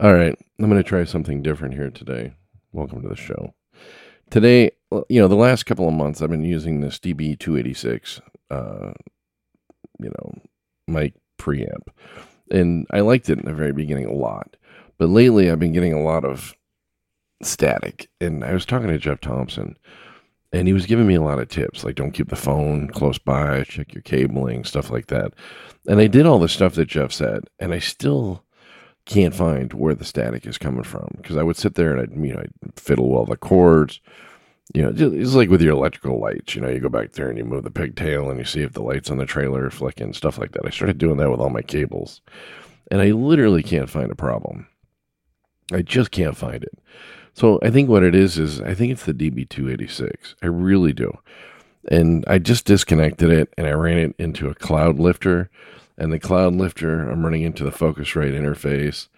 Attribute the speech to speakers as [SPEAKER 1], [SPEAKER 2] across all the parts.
[SPEAKER 1] All right, I'm going to try something different here today. Welcome to the show. Today, you know, the last couple of months, I've been using this DB286, uh, you know, mic preamp, and I liked it in the very beginning a lot. But lately, I've been getting a lot of static, and I was talking to Jeff Thompson, and he was giving me a lot of tips, like don't keep the phone close by, check your cabling, stuff like that. And I did all the stuff that Jeff said, and I still can't find where the static is coming from because I would sit there and I'd you know I'd fiddle all the cords. You know, it's like with your electrical lights. You know, you go back there and you move the pigtail and you see if the lights on the trailer are flicking, stuff like that. I started doing that with all my cables, and I literally can't find a problem. I just can't find it. So I think what it is is I think it's the DB286. I really do. And I just disconnected it and I ran it into a cloud lifter and the cloud lifter i'm running into the focusrite interface.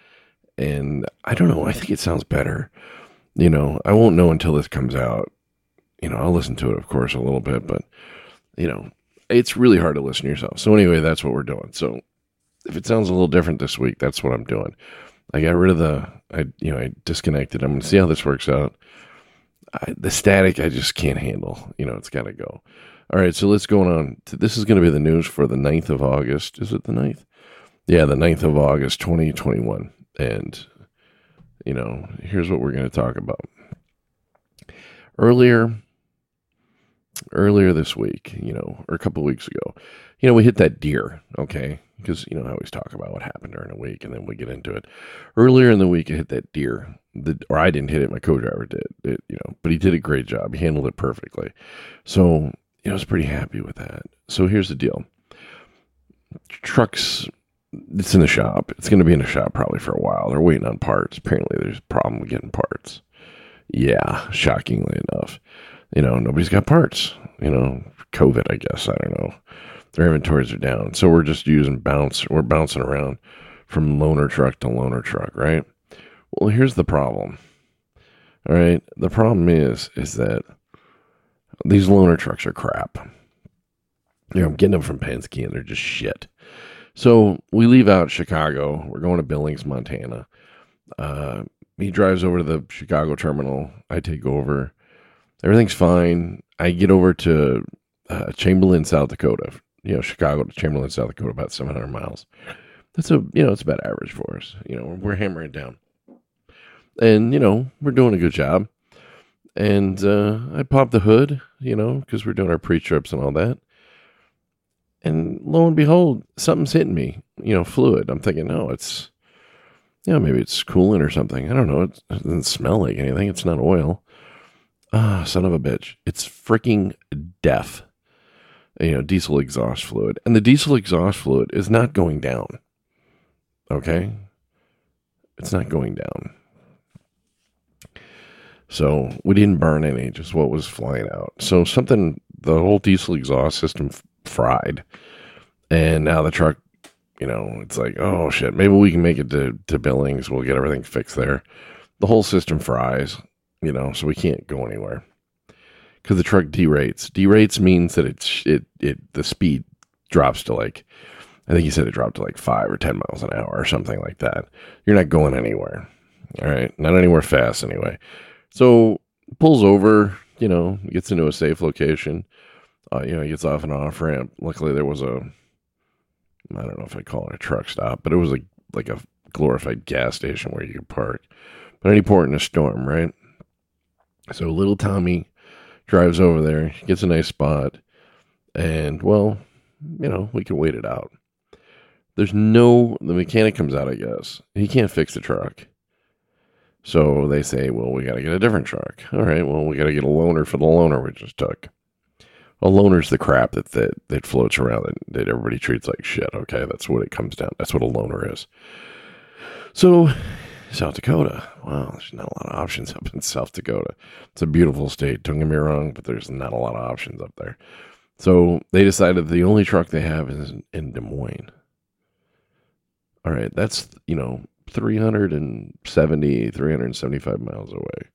[SPEAKER 1] And i don't know i think it sounds better. You know i won't know until this comes out. You know i'll listen to it of course a little bit but you know it's really hard to listen to yourself. So anyway that's what we're doing. So if it sounds a little different this week that's what i'm doing. I got rid of the i you know i disconnected i'm gonna see how this works out. I, the static i just can't handle. You know it's got to go all right, so let's go on. This is going to be the news for the 9th of August. Is it the 9th? Yeah, the 9th of August, 2021. And, you know, here's what we're going to talk about. Earlier, earlier this week, you know, or a couple weeks ago, you know, we hit that deer, okay? Because, you know, I always talk about what happened during the week and then we get into it. Earlier in the week, I hit that deer. The, or I didn't hit it, my co driver did, it, you know, but he did a great job. He handled it perfectly. So I was pretty happy with that. So here's the deal. Trucks, it's in the shop. It's going to be in the shop probably for a while. They're waiting on parts. Apparently, there's a problem with getting parts. Yeah, shockingly enough. You know, nobody's got parts. You know, COVID, I guess. I don't know. Their inventories are down. So we're just using bounce. We're bouncing around from loaner truck to loaner truck, right? Well, here's the problem. All right. The problem is, is that these loaner trucks are crap. You know, I'm getting them from Penske and they're just shit. So we leave out Chicago. We're going to Billings, Montana. Uh, he drives over to the Chicago terminal. I take over. Everything's fine. I get over to uh, Chamberlain, South Dakota. You know, Chicago to Chamberlain, South Dakota, about 700 miles. That's a, you know, it's about average for us. You know, we're, we're hammering down. And, you know, we're doing a good job. And uh, I popped the hood, you know, because we're doing our pre trips and all that. And lo and behold, something's hitting me, you know, fluid. I'm thinking, no, it's, you know, maybe it's coolant or something. I don't know. It doesn't smell like anything. It's not oil. Ah, son of a bitch. It's freaking DEF. You know, diesel exhaust fluid. And the diesel exhaust fluid is not going down. Okay? It's not going down. So we didn't burn any, just what was flying out. So something, the whole diesel exhaust system f- fried. And now the truck, you know, it's like, oh shit, maybe we can make it to, to Billings. We'll get everything fixed there. The whole system fries, you know, so we can't go anywhere because the truck derates. Derates means that it's, it, it, the speed drops to like, I think he said it dropped to like five or 10 miles an hour or something like that. You're not going anywhere. All right. Not anywhere fast anyway. So pulls over, you know, gets into a safe location. Uh, you know, gets off an off ramp. Luckily, there was a, I don't know if I call it a truck stop, but it was like like a glorified gas station where you could park. But any port in a storm, right? So little Tommy drives over there, gets a nice spot, and well, you know, we can wait it out. There's no the mechanic comes out, I guess. He can't fix the truck. So they say, well, we got to get a different truck. All right, well, we got to get a loaner for the loaner we just took. A loaner's the crap that, that, that floats around that, that everybody treats like shit. Okay, that's what it comes down. That's what a loaner is. So, South Dakota. Wow, there's not a lot of options up in South Dakota. It's a beautiful state. Don't get me wrong, but there's not a lot of options up there. So they decided the only truck they have is in Des Moines. All right, that's you know 370, 375 miles away.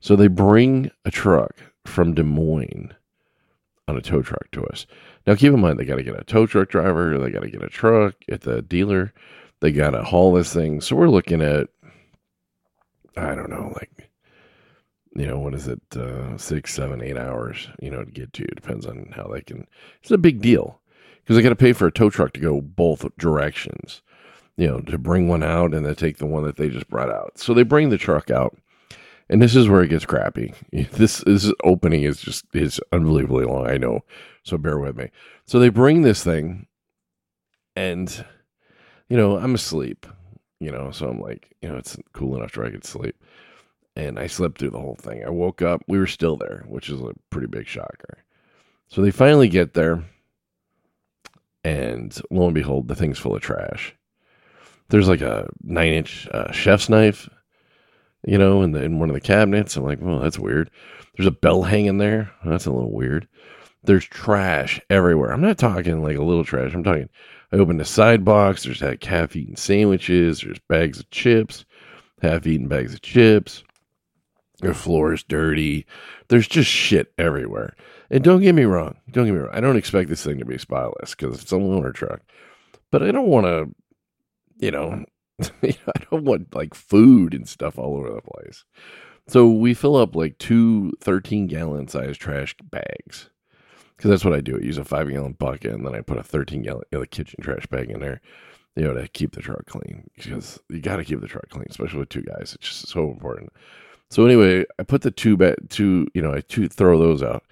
[SPEAKER 1] So they bring a truck from Des Moines on a tow truck to us. Now, keep in mind, they got to get a tow truck driver, they got to get a truck at the dealer, They got to haul this thing. So we're looking at, I don't know, like, you know, what is it, uh, six, seven, eight hours, you know, to get to. Depends on how they can. It's a big deal because they got to pay for a tow truck to go both directions, you know, to bring one out and then take the one that they just brought out. So they bring the truck out. And this is where it gets crappy. This this opening is just is unbelievably long. I know, so bear with me. So they bring this thing, and you know I'm asleep. You know, so I'm like, you know, it's cool enough to I could sleep, and I slept through the whole thing. I woke up, we were still there, which is a pretty big shocker. So they finally get there, and lo and behold, the thing's full of trash. There's like a nine inch uh, chef's knife, you know, in the in one of the cabinets. I'm like, well, that's weird. There's a bell hanging there. That's a little weird. There's trash everywhere. I'm not talking like a little trash. I'm talking. I opened the side box. There's had half-eaten sandwiches. There's bags of chips, half-eaten bags of chips. The floor is dirty. There's just shit everywhere. And don't get me wrong. Don't get me wrong. I don't expect this thing to be spotless because it's a loaner truck. But I don't want to, you know, I don't want like food and stuff all over the place. So we fill up like two 13 gallon size trash bags because that's what I do. I use a five gallon bucket and then I put a 13 gallon you know, kitchen trash bag in there, you know, to keep the truck clean because you got to keep the truck clean, especially with two guys. It's just so important. So anyway, I put the two ba- two, you know, I two throw those out,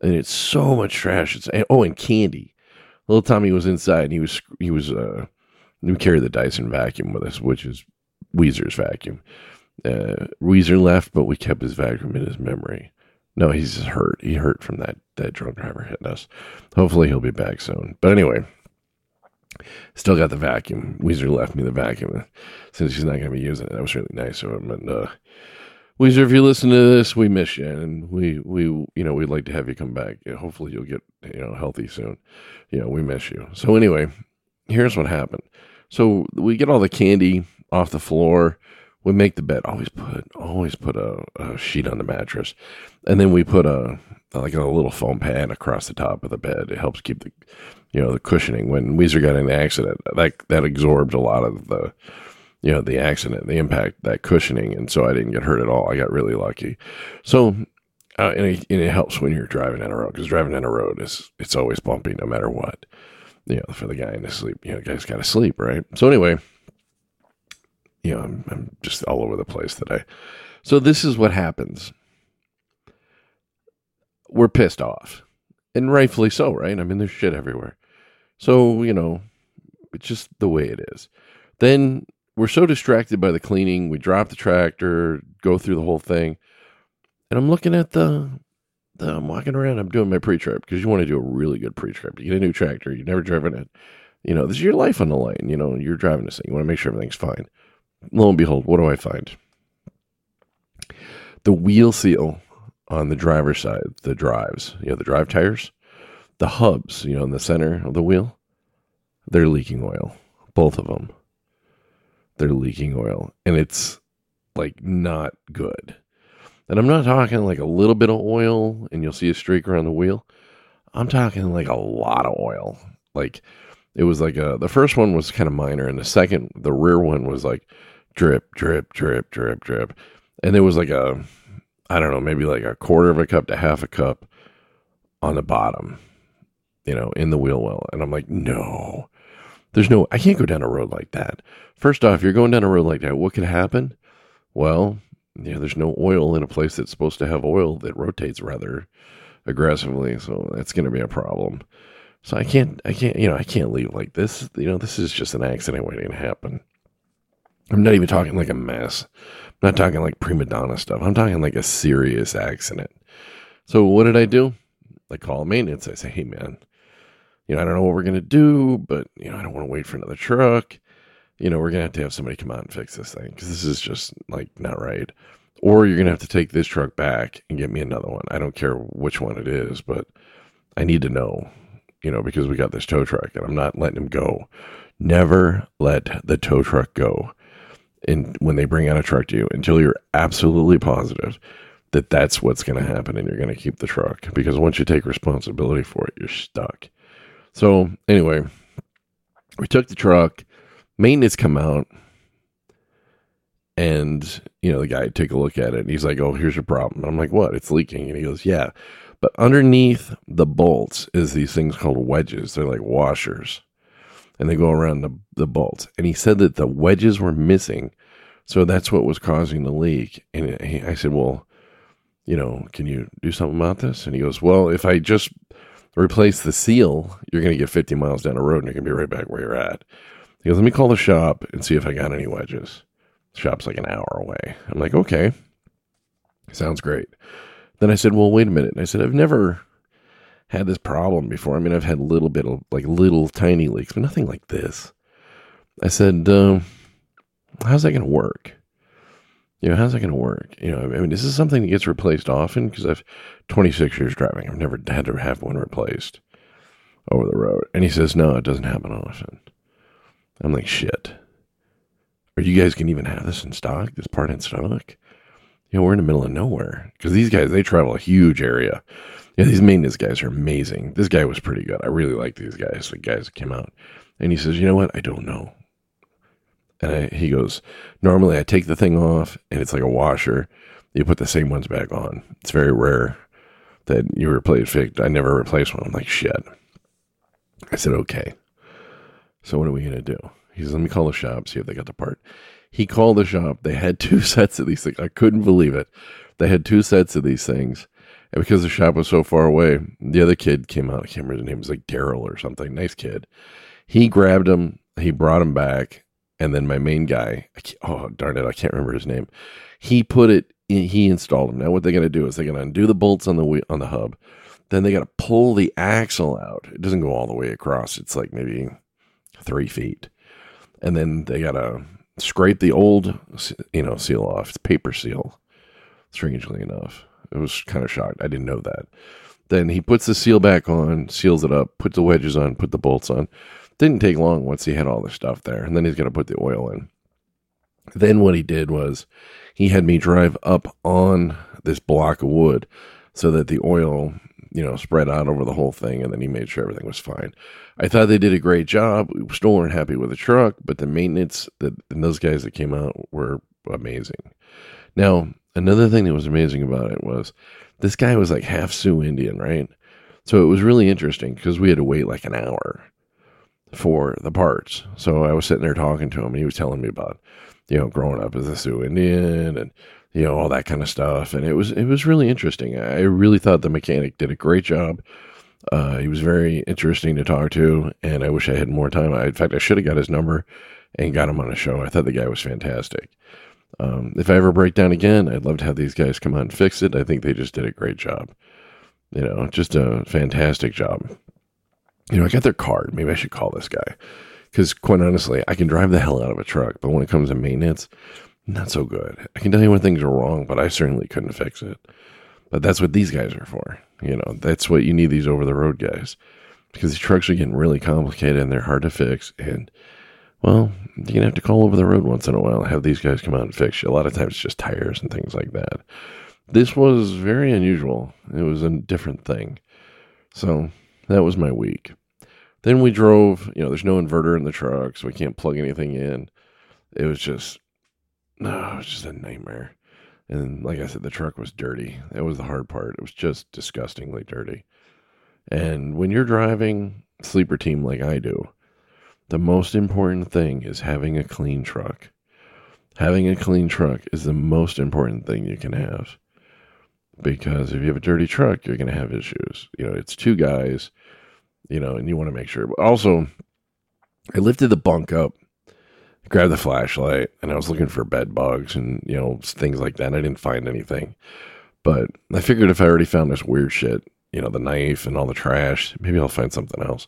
[SPEAKER 1] and it's so much trash. It's oh, and candy. Little Tommy was inside, and he was he was uh, we carry the Dyson vacuum with us, which is Weezer's vacuum. Uh, Weezer left, but we kept his vacuum in his memory. No, he's hurt. He hurt from that that drunk driver hitting us. Hopefully, he'll be back soon. But anyway, still got the vacuum. Weezer left me the vacuum since he's not going to be using it. That was really nice of him. And uh, Weezer, if you listen to this, we miss you, and we we you know we'd like to have you come back. Hopefully, you'll get you know healthy soon. You know, we miss you. So anyway, here's what happened. So we get all the candy off the floor. We make the bed. Always put always put a, a sheet on the mattress, and then we put a like a little foam pad across the top of the bed. It helps keep the you know the cushioning. When Weezer got in the accident, that that absorbed a lot of the you know, the accident, the impact, that cushioning. And so I didn't get hurt at all. I got really lucky. So, uh, and, it, and, it, helps when you're driving down a road because driving down a road is, it's always bumpy no matter what. You know, for the guy in the sleep, you know, guy's got to sleep, right? So anyway, you know, I'm, I'm just all over the place today. So this is what happens. We're pissed off and rightfully so, right? I mean, there's shit everywhere. So, you know, it's just the way it is. Then we're so distracted by the cleaning. We drop the tractor, go through the whole thing, and I'm looking at the. I'm walking around. I'm doing my pre-trip because you want to do a really good pre-trip. You get a new tractor. You've never driven it. You know, this is your life on the line. You know, you're driving this thing. You want to make sure everything's fine. Lo and behold, what do I find? The wheel seal on the driver's side, the drives, you know, the drive tires, the hubs, you know, in the center of the wheel, they're leaking oil, both of them they're leaking oil and it's like not good. And I'm not talking like a little bit of oil and you'll see a streak around the wheel. I'm talking like a lot of oil. Like it was like a the first one was kind of minor and the second the rear one was like drip drip drip drip drip. And there was like a I don't know, maybe like a quarter of a cup to half a cup on the bottom, you know, in the wheel well. And I'm like, no. There's no, I can't go down a road like that. First off, you're going down a road like that. What could happen? Well, yeah, there's no oil in a place that's supposed to have oil that rotates rather aggressively. So that's going to be a problem. So I can't, I can't, you know, I can't leave like this. You know, this is just an accident waiting to happen. I'm not even talking like a mess. I'm not talking like prima donna stuff. I'm talking like a serious accident. So what did I do? I call maintenance. I say, hey man, you know, I don't know what we're going to do, but, you know, I don't want to wait for another truck. You know, we're going to have to have somebody come out and fix this thing because this is just like not right. Or you're going to have to take this truck back and get me another one. I don't care which one it is, but I need to know, you know, because we got this tow truck and I'm not letting him go. Never let the tow truck go. And when they bring out a truck to you until you're absolutely positive that that's what's going to happen and you're going to keep the truck because once you take responsibility for it, you're stuck. So anyway, we took the truck. Maintenance come out and you know the guy take a look at it and he's like, "Oh, here's your problem." And I'm like, "What? It's leaking." And he goes, "Yeah." But underneath the bolts is these things called wedges. They're like washers. And they go around the, the bolts. And he said that the wedges were missing. So that's what was causing the leak. And I said, Well, you know, can you do something about this? And he goes, Well, if I just replace the seal, you're going to get 50 miles down the road and you're going to be right back where you're at. He goes, Let me call the shop and see if I got any wedges. The shop's like an hour away. I'm like, Okay. Sounds great. Then I said, Well, wait a minute. And I said, I've never had this problem before. I mean, I've had a little bit of like little tiny leaks, but nothing like this. I said, uh, How's that going to work? You know, how's that going to work? You know, I mean, this is something that gets replaced often because I've 26 years driving. I've never had to have one replaced over the road. And he says, No, it doesn't happen often. I'm like, Shit. Are you guys can even have this in stock? This part in stock? you know, we're in the middle of nowhere because these guys, they travel a huge area. Yeah, these maintenance guys are amazing. This guy was pretty good. I really like these guys, the guys that came out. And he says, you know what? I don't know. And I, he goes, normally I take the thing off and it's like a washer. You put the same ones back on. It's very rare that you replace fixed. I never replace one. I'm like, shit. I said, okay. So what are we to do? He says, let me call the shop, see if they got the part. He called the shop. They had two sets of these things. I couldn't believe it. They had two sets of these things. And because the shop was so far away, the other kid came out. I can't remember his name. It was like Daryl or something. Nice kid. He grabbed him. He brought him back. And then my main guy, oh, darn it, I can't remember his name. He put it, he installed them. Now, what they're to do is they're to undo the bolts on the, on the hub. Then they got to pull the axle out. It doesn't go all the way across. It's like maybe three feet. And then they got to scrape the old, you know, seal off. Paper seal. Strangely enough, it was kind of shocked. I didn't know that. Then he puts the seal back on, seals it up, puts the wedges on, put the bolts on. Didn't take long once he had all the stuff there, and then he's going to put the oil in. Then what he did was he had me drive up on this block of wood so that the oil you know, spread out over the whole thing, and then he made sure everything was fine. I thought they did a great job. We still weren't happy with the truck, but the maintenance that and those guys that came out were amazing. Now, another thing that was amazing about it was this guy was like half Sioux Indian, right? So it was really interesting because we had to wait like an hour for the parts. So I was sitting there talking to him, and he was telling me about, you know, growing up as a Sioux Indian and you know all that kind of stuff and it was it was really interesting. I really thought the mechanic did a great job. Uh, he was very interesting to talk to and i wish i had more time. I, in fact i should have got his number and got him on a show. I thought the guy was fantastic. Um, if i ever break down again i'd love to have these guys come out and fix it. I think they just did a great job. You know just a fantastic job. You know i got their card. Maybe i should call this guy. Because quite honestly i can drive the hell out of a truck but when it comes to maintenance not so good. I can tell you when things are wrong, but I certainly couldn't fix it. But that's what these guys are for. You know, that's what you need these over the road guys because these trucks are getting really complicated and they're hard to fix. And well, you're gonna have to call over the road once in a while and have these guys come out and fix you. A lot of times it's just tires and things like that. This was very unusual. It was a different thing. So that was my week. Then we drove, you know, there's no inverter in the truck, so we can't plug anything in. It was just no, it was just a nightmare. And like I said, the truck was dirty. That was the hard part. It was just disgustingly dirty. And when you're driving sleeper team like I do, the most important thing is having a clean truck. Having a clean truck is the most important thing you can have. Because if you have a dirty truck, you're going to have issues. You know, it's two guys, you know, and you want to make sure. Also, I lifted the bunk up grabbed the flashlight and I was looking for bed bugs and, you know, things like that. I didn't find anything. But I figured if I already found this weird shit, you know, the knife and all the trash, maybe I'll find something else.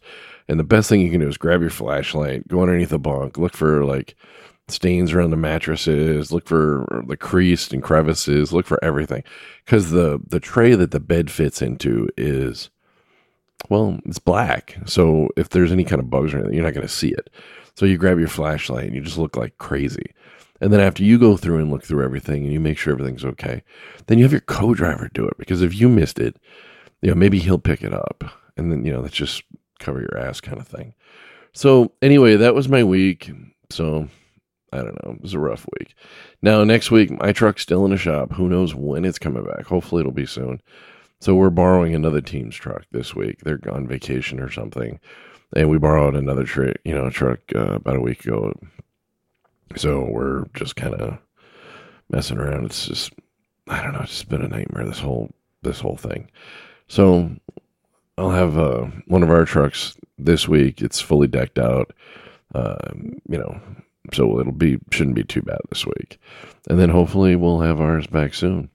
[SPEAKER 1] And the best thing you can do is grab your flashlight, go underneath the bunk, look for like stains around the mattresses, look for the creased and crevices, look for everything. Because the, the tray that the bed fits into is, well, it's black. So if there's any kind of bugs or anything, you're not going to see it. So you grab your flashlight and you just look like crazy. And then after you go through and look through everything and you make sure everything's okay, then you have your co-driver do it because if you missed it, you know, maybe he'll pick it up. And then, you know, that's just cover your ass kind of thing. So anyway, that was my week. So I don't know. It was a rough week. Now next week, my truck's still in the shop. Who knows when it's coming back? Hopefully, it'll be soon. So we're borrowing another team's truck this week. They're on vacation or something, and we borrowed another truck, you know, truck uh, about a week ago. So we're just kind of messing around. It's just, I don't know. It's been a nightmare. This whole this whole thing. So I'll have uh, one of our trucks this week. It's fully decked out. Uh, you know, so it'll be shouldn't be too bad this week, and then hopefully we'll have ours back soon.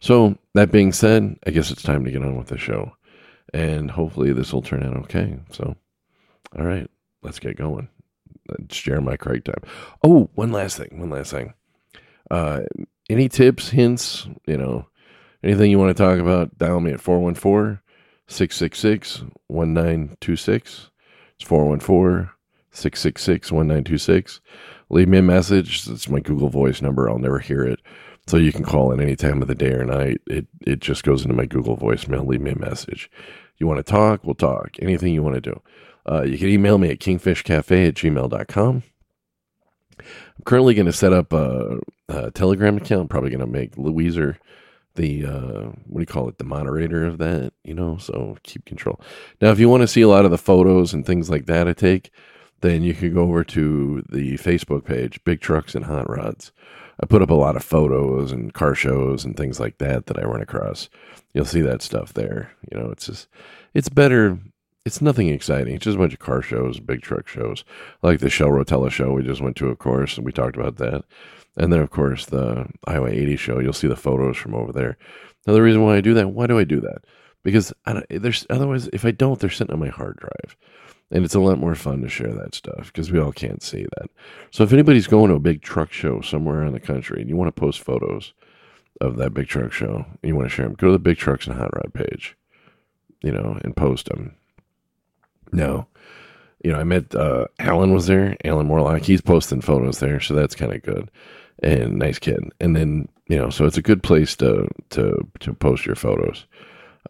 [SPEAKER 1] So, that being said, I guess it's time to get on with the show. And hopefully this will turn out okay. So, all right, let's get going. It's Jeremiah Craig time. Oh, one last thing. One last thing. Uh, any tips, hints, you know, anything you want to talk about, dial me at 414 666 1926. It's 414 666 1926. Leave me a message. It's my Google Voice number. I'll never hear it. So you can call in any time of the day or night. It it just goes into my Google voicemail. Leave me a message. You want to talk? We'll talk. Anything you want to do. Uh, you can email me at kingfishcafe at gmail.com. I'm currently going to set up a, a, Telegram account. I'm probably going to make Louiser the, uh, what do you call it, the moderator of that, you know, so keep control. Now, if you want to see a lot of the photos and things like that I take, then you can go over to the Facebook page, Big Trucks and Hot Rods. I put up a lot of photos and car shows and things like that that I run across. You'll see that stuff there. You know, it's just it's better. It's nothing exciting. It's just a bunch of car shows, big truck shows, like the Shell Rotella show we just went to, of course, and we talked about that. And then, of course, the Iowa 80 show. You'll see the photos from over there. Now, the reason why I do that, why do I do that? Because there's otherwise, if I don't, they're sitting on my hard drive. And it's a lot more fun to share that stuff because we all can't see that. So if anybody's going to a big truck show somewhere in the country and you want to post photos of that big truck show and you want to share them, go to the Big Trucks and Hot Rod page, you know, and post them. No, you know, I met uh, Alan was there, Alan Morlock. He's posting photos there, so that's kind of good and nice kid. And then you know, so it's a good place to to to post your photos.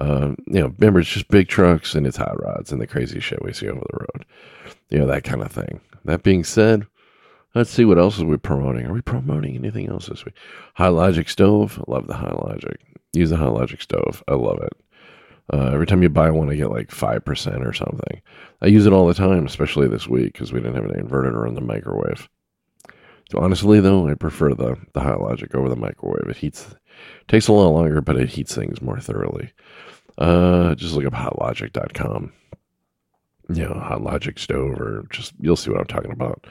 [SPEAKER 1] Um, you know, remember it's just big trucks and it's hot rods and the crazy shit we see over the road. You know, that kind of thing. That being said, let's see what else is we promoting. Are we promoting anything else this week? Hot Logic stove. Love the Hot Logic. Use the Hot Logic stove. I love it. Uh, every time you buy one, I get like 5% or something. I use it all the time, especially this week because we didn't have an inverter or in the microwave. So honestly, though, I prefer the, the Hot Logic over the microwave. It heats, takes a lot longer, but it heats things more thoroughly. Uh, just look up hotlogic.com. You know, Hot Logic stove, or just you'll see what I'm talking about.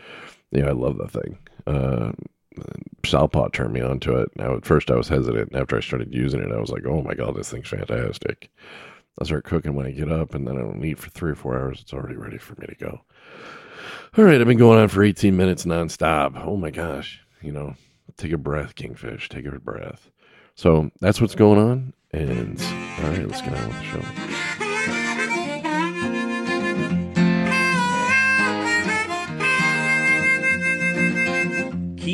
[SPEAKER 1] Yeah, I love that thing. Uh, Salpot turned me onto it. Now, at first, I was hesitant. After I started using it, I was like, "Oh my god, this thing's fantastic!" I start cooking when I get up, and then I don't eat for three or four hours. It's already ready for me to go. All right, I've been going on for 18 minutes nonstop. Oh my gosh, you know, take a breath, Kingfish. Take a breath. So that's what's going on. And all right, let's get on with the show.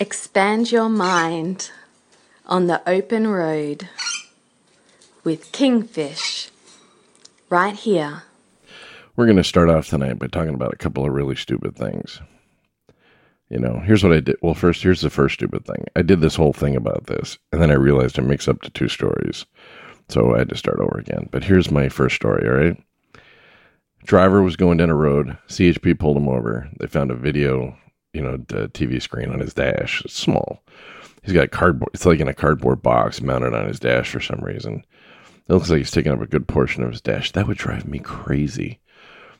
[SPEAKER 2] Expand your mind on the open road with Kingfish right here
[SPEAKER 1] we're going to start off tonight by talking about a couple of really stupid things. You know, here's what I did. Well, first, here's the first stupid thing. I did this whole thing about this, and then I realized it makes up to two stories. So I had to start over again. But here's my first story, all right? Driver was going down a road. CHP pulled him over. They found a video, you know, the TV screen on his dash. It's small. He's got cardboard. It's like in a cardboard box mounted on his dash for some reason. It looks like he's taking up a good portion of his dash. That would drive me crazy.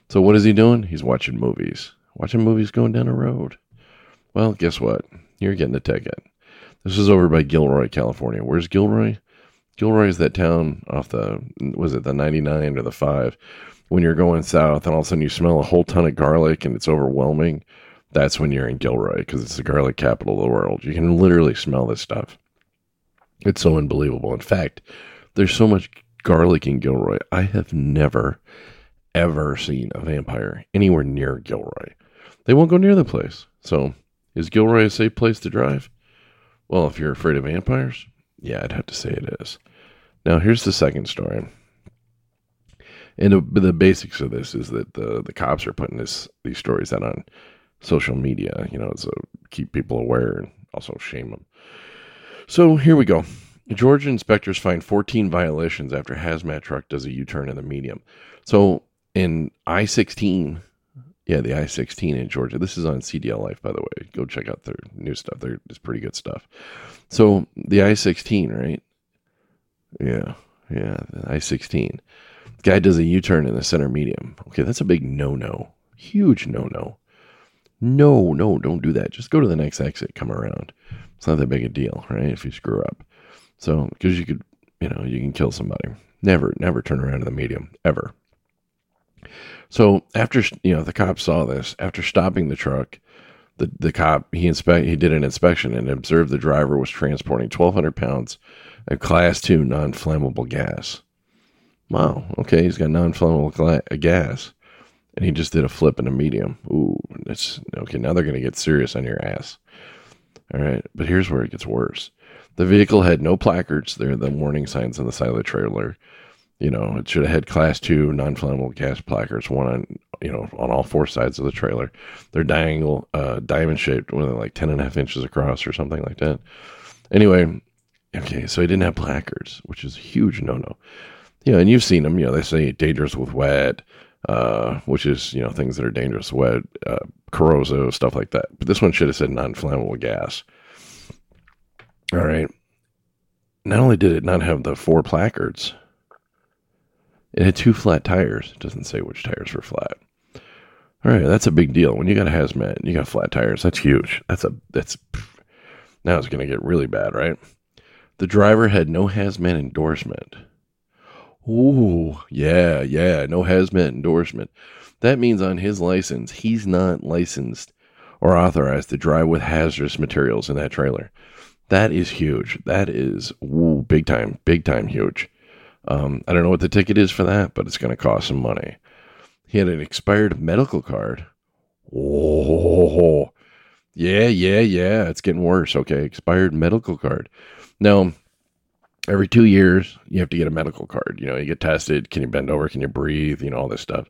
[SPEAKER 1] So what is he doing? He's watching movies. Watching movies going down a road. Well, guess what? You're getting a ticket. This is over by Gilroy, California. Where's Gilroy? Gilroy is that town off the was it the 99 or the 5 when you're going south and all of a sudden you smell a whole ton of garlic and it's overwhelming. That's when you're in Gilroy because it's the garlic capital of the world. You can literally smell this stuff. It's so unbelievable. In fact, there's so much garlic in Gilroy. I have never ever seen a vampire anywhere near Gilroy. They won't go near the place. So, is Gilroy a safe place to drive? Well, if you're afraid of vampires, yeah, I'd have to say it is. Now, here's the second story. And the, basics of this is that the, the cops are putting this these stories out on social media, you know, to keep people aware and also shame them. So here we go. Georgia inspectors find 14 violations after hazmat truck does a U-turn in the medium. So in I-16, yeah, the I-16 in Georgia. This is on CDL Life, by the way. Go check out their new stuff. There is pretty good stuff. So the I-16, right? Yeah, yeah, the I-16. Guy does a U-turn in the center medium. Okay, that's a big no-no. Huge no-no. No, no, don't do that. Just go to the next exit, come around. It's not that big a deal, right? If you screw up. So, because you could, you know, you can kill somebody. Never, never turn around in the medium, ever. So after you know the cop saw this, after stopping the truck, the the cop he inspect he did an inspection and observed the driver was transporting 1,200 pounds of Class Two non-flammable gas. Wow, okay, he's got non-flammable gla- gas, and he just did a flip in a medium. Ooh, that's okay. Now they're going to get serious on your ass. All right, but here's where it gets worse. The vehicle had no placards. They're the warning signs on the side of the trailer. You know, it should have had class two non-flammable gas placards, one on you know on all four sides of the trailer. They're diagonal, uh, diamond shaped, one like ten and a half inches across or something like that. Anyway, okay, so he didn't have placards, which is a huge no-no. You know, and you've seen them. You know, they say dangerous with wet, uh, which is you know things that are dangerous, wet, uh, corrosive, stuff like that. But this one should have said non-flammable gas. All right. Not only did it not have the four placards, it had two flat tires. It doesn't say which tires were flat. All right, that's a big deal. When you got a hazmat, you got flat tires. That's huge. That's a that's now it's going to get really bad, right? The driver had no hazmat endorsement. Ooh, yeah, yeah, no hazmat endorsement. That means on his license, he's not licensed or authorized to drive with hazardous materials in that trailer. That is huge. That is ooh, big time, big time huge. Um, I don't know what the ticket is for that, but it's going to cost some money. He had an expired medical card. Oh, yeah, yeah, yeah. It's getting worse. Okay, expired medical card. Now, every two years, you have to get a medical card. You know, you get tested. Can you bend over? Can you breathe? You know, all this stuff.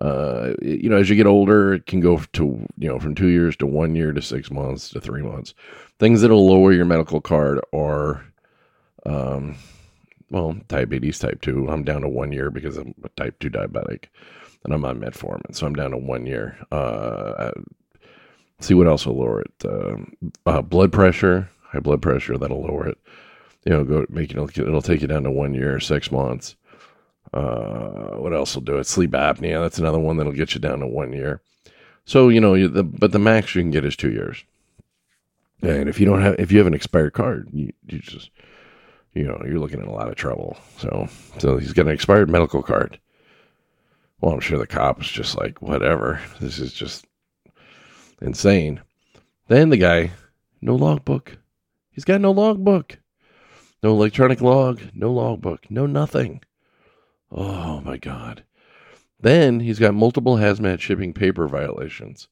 [SPEAKER 1] Uh, you know, as you get older, it can go to, you know, from two years to one year to six months to three months. Things that'll lower your medical card are, um, well, diabetes type 2. I'm down to one year because I'm a type 2 diabetic and I'm on metformin. So I'm down to one year. Uh, see what else will lower it. Uh, uh, blood pressure, high blood pressure, that'll lower it. You know, go make it, it'll take you down to one year, six months. Uh, what else will do it? Sleep apnea. That's another one that'll get you down to one year. So, you know, the, but the max you can get is two years. And if you don't have, if you have an expired card, you, you just, you know, you're looking at a lot of trouble. So, so he's got an expired medical card. Well, I'm sure the cop is just like, whatever. This is just insane. Then the guy, no logbook. He's got no logbook. No electronic log, no logbook, no nothing. Oh my God. Then he's got multiple hazmat shipping paper violations.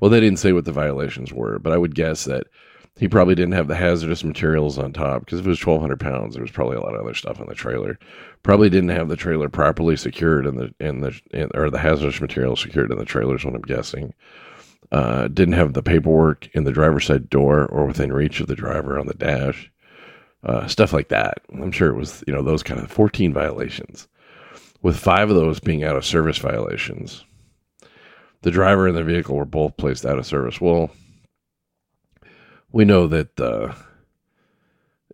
[SPEAKER 1] Well, they didn't say what the violations were, but I would guess that he probably didn't have the hazardous materials on top because if it was 1,200 pounds, there was probably a lot of other stuff on the trailer. Probably didn't have the trailer properly secured in the in the in, or the hazardous materials secured in the trailers. What I'm guessing. Uh, didn't have the paperwork in the driver's side door or within reach of the driver on the dash. Uh, stuff like that. I'm sure it was you know those kind of 14 violations, with five of those being out of service violations. The driver and the vehicle were both placed out of service. Well we know that uh,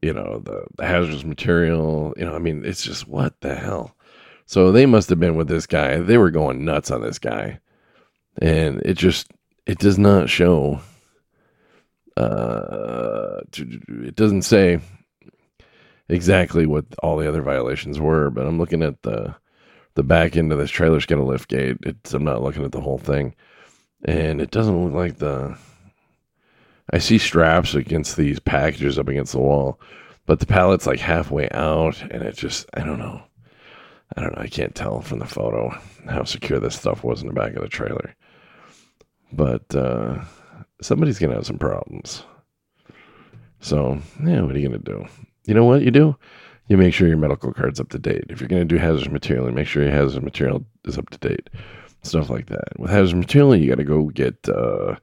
[SPEAKER 1] you know the, the hazardous material. You know, I mean, it's just what the hell. So they must have been with this guy. They were going nuts on this guy, and it just it does not show. Uh, it doesn't say exactly what all the other violations were, but I'm looking at the the back end of this trailer's got a lift gate. It's I'm not looking at the whole thing, and it doesn't look like the. I see straps against these packages up against the wall, but the pallet's like halfway out, and it just I don't know. I don't know. I can't tell from the photo how secure this stuff was in the back of the trailer, but uh, somebody's gonna have some problems. So yeah, what are you gonna do? You know what you do? You make sure your medical card's up to date. If you're gonna do hazardous material, make sure your hazardous material is up to date. Stuff like that. With hazardous material, you got to go get uh,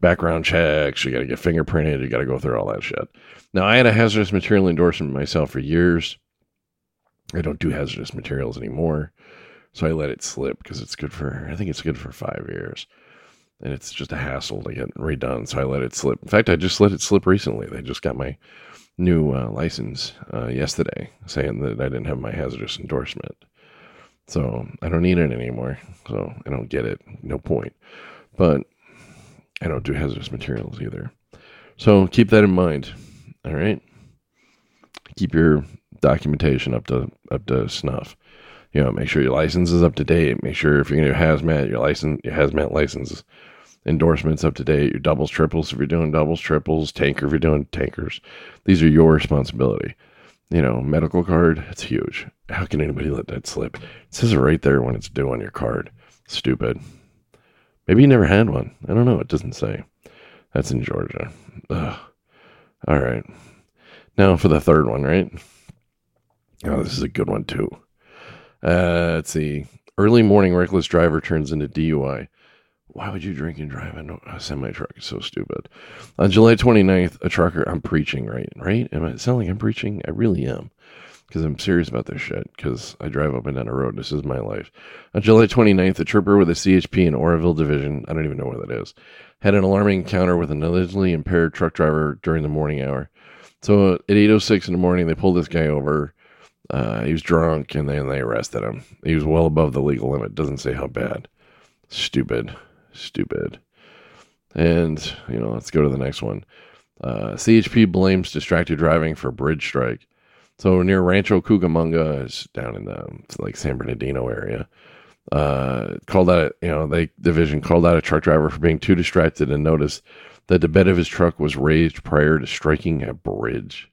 [SPEAKER 1] background checks. You got to get fingerprinted. You got to go through all that shit. Now, I had a hazardous material endorsement myself for years. I don't do hazardous materials anymore. So I let it slip because it's good for, I think it's good for five years. And it's just a hassle to get redone. So I let it slip. In fact, I just let it slip recently. They just got my new uh, license uh, yesterday saying that I didn't have my hazardous endorsement. So I don't need it anymore. So I don't get it. No point. But I don't do hazardous materials either. So keep that in mind. All right. Keep your documentation up to up to snuff. You know, make sure your license is up to date. Make sure if you're gonna do hazmat, your license your hazmat license endorsements up to date. Your doubles, triples if you're doing doubles, triples, tanker if you're doing tankers. These are your responsibility. You know, medical card, it's huge. How can anybody let that slip? It says it right there when it's due on your card. Stupid. Maybe you never had one. I don't know. It doesn't say. That's in Georgia. Ugh. All right. Now for the third one, right? Oh, this is a good one too. Uh, let's see. Early morning reckless driver turns into DUI. Why would you drink and drive a semi truck? It's so stupid. On July 29th, a trucker, I'm preaching, right? Right? Am I sound like I'm preaching? I really am. Because I'm serious about this shit. Because I drive up and down the road. This is my life. On July 29th, a trooper with a CHP in Oroville Division, I don't even know where that is, had an alarming encounter with an allegedly impaired truck driver during the morning hour. So at 8.06 in the morning, they pulled this guy over. Uh, he was drunk, and then they arrested him. He was well above the legal limit. Doesn't say how bad. Stupid. Stupid. And, you know, let's go to the next one. Uh, CHP blames distracted driving for bridge strike. So near Rancho Cucamonga, is down in the like San Bernardino area. Uh, called out, you know, they division called out a truck driver for being too distracted and noticed that the bed of his truck was raised prior to striking a bridge.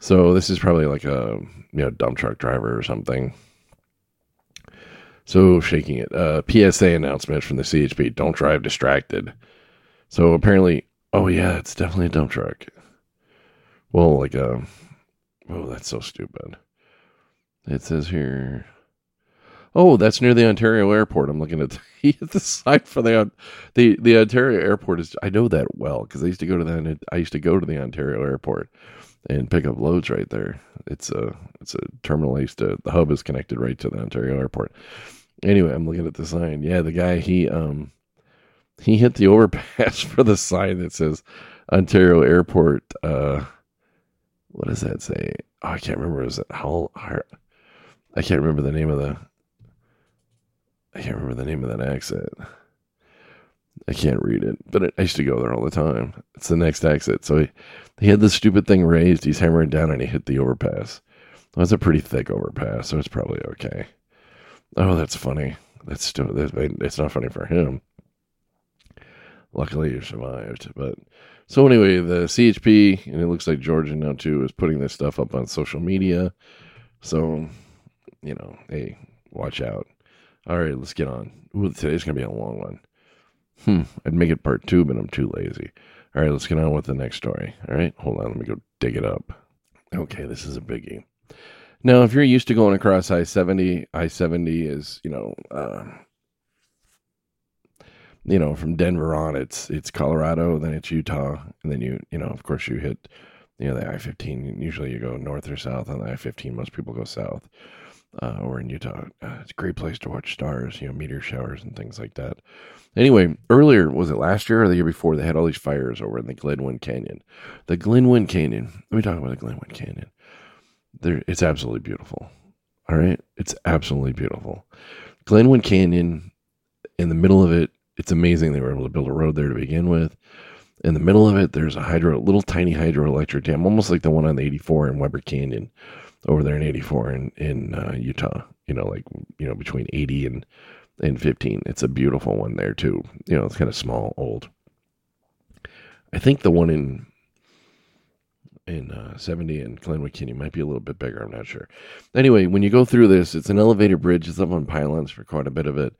[SPEAKER 1] So this is probably like a you know dump truck driver or something. So shaking it. Uh, PSA announcement from the CHP: Don't drive distracted. So apparently, oh yeah, it's definitely a dump truck. Well, like a, oh that's so stupid. It says here. Oh, that's near the Ontario airport. I'm looking at the, the for the the the Ontario airport is. I know that well because I used to go to the I used to go to the Ontario airport and pick up loads right there. It's a it's a terminal. Used to the hub is connected right to the Ontario airport. Anyway, I'm looking at the sign. Yeah, the guy he um he hit the overpass for the sign that says Ontario Airport. Uh, what does that say? Oh, I can't remember. Is it Hull? I can't remember the name of the. I can't remember the name of that exit. I can't read it, but I used to go there all the time. It's the next exit. So he, he had this stupid thing raised. He's hammering down and he hit the overpass. Well, a pretty thick overpass, so it's probably okay. Oh, that's funny. That's still, that's, it's not funny for him. Luckily, you survived. But so anyway, the CHP, and it looks like Georgia now too, is putting this stuff up on social media. So, you know, hey, watch out. All right, let's get on. Ooh, today's gonna be a long one. Hmm, I'd make it part two, but I'm too lazy. All right, let's get on with the next story. All right, hold on, let me go dig it up. Okay, this is a biggie. Now, if you're used to going across I 70, I 70 is, you know, uh, you know, from Denver on, it's it's Colorado, then it's Utah, and then you, you know, of course, you hit, you know, the I 15. Usually you go north or south on the I 15. Most people go south. Uh, or in Utah, uh, it's a great place to watch stars, you know, meteor showers and things like that. Anyway, earlier, was it last year or the year before, they had all these fires over in the Glenwood Canyon. The Glenwood Canyon, let me talk about the Glenwood Canyon. There, it's absolutely beautiful. All right. It's absolutely beautiful. Glenwood Canyon, in the middle of it, it's amazing they were able to build a road there to begin with. In the middle of it, there's a hydro, little tiny hydroelectric dam, almost like the one on the 84 in Weber Canyon, over there in 84 in in uh, Utah. You know, like you know between 80 and and 15. It's a beautiful one there too. You know, it's kind of small, old. I think the one in in uh, 70 and Glenwood Canyon might be a little bit bigger. I'm not sure. Anyway, when you go through this, it's an elevated bridge. It's up on pylons for quite a bit of it.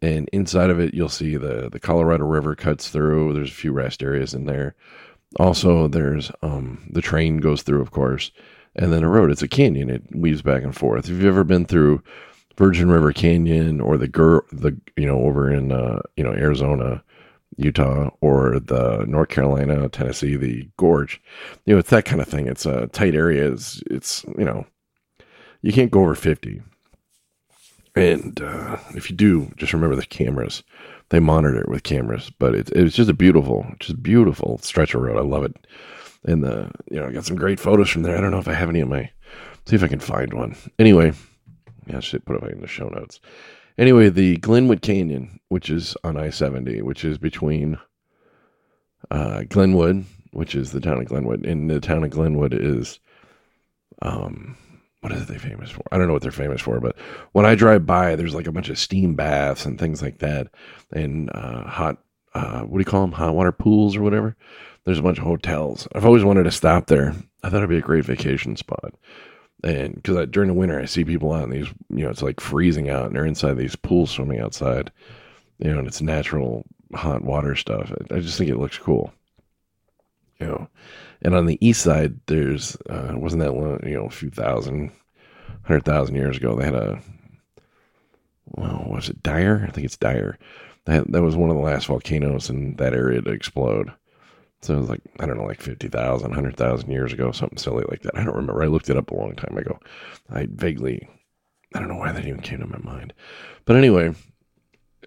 [SPEAKER 1] And inside of it, you'll see the, the Colorado River cuts through. There's a few rest areas in there. Also, there's um, the train goes through, of course, and then a road. It's a canyon. It weaves back and forth. If you've ever been through Virgin River Canyon or the Gur, the you know over in uh, you know Arizona, Utah, or the North Carolina, Tennessee, the gorge. You know, it's that kind of thing. It's a tight area. It's, it's you know, you can't go over 50. And uh, if you do, just remember the cameras. They monitor it with cameras, but it's it's just a beautiful, just beautiful stretch of road. I love it. And the you know, I got some great photos from there. I don't know if I have any of my. See if I can find one. Anyway, yeah, I should put it in the show notes. Anyway, the Glenwood Canyon, which is on I 70, which is between uh, Glenwood, which is the town of Glenwood, and the town of Glenwood is, um, what are they famous for? I don't know what they're famous for, but when I drive by, there's like a bunch of steam baths and things like that, and uh, hot, uh, what do you call them? Hot water pools or whatever. There's a bunch of hotels. I've always wanted to stop there. I thought it'd be a great vacation spot and because during the winter I see people out in these, you know, it's like freezing out, and they're inside these pools swimming outside, you know, and it's natural hot water stuff. I just think it looks cool, you know. And on the east side, there's uh, wasn't that long, you know a few thousand, hundred thousand years ago they had a, well, was it Dyer? I think it's Dyer. That that was one of the last volcanoes in that area to explode so it was like, I don't know, like 50,000, 100,000 years ago, something silly like that. I don't remember. I looked it up a long time ago. I vaguely, I don't know why that even came to my mind. But anyway,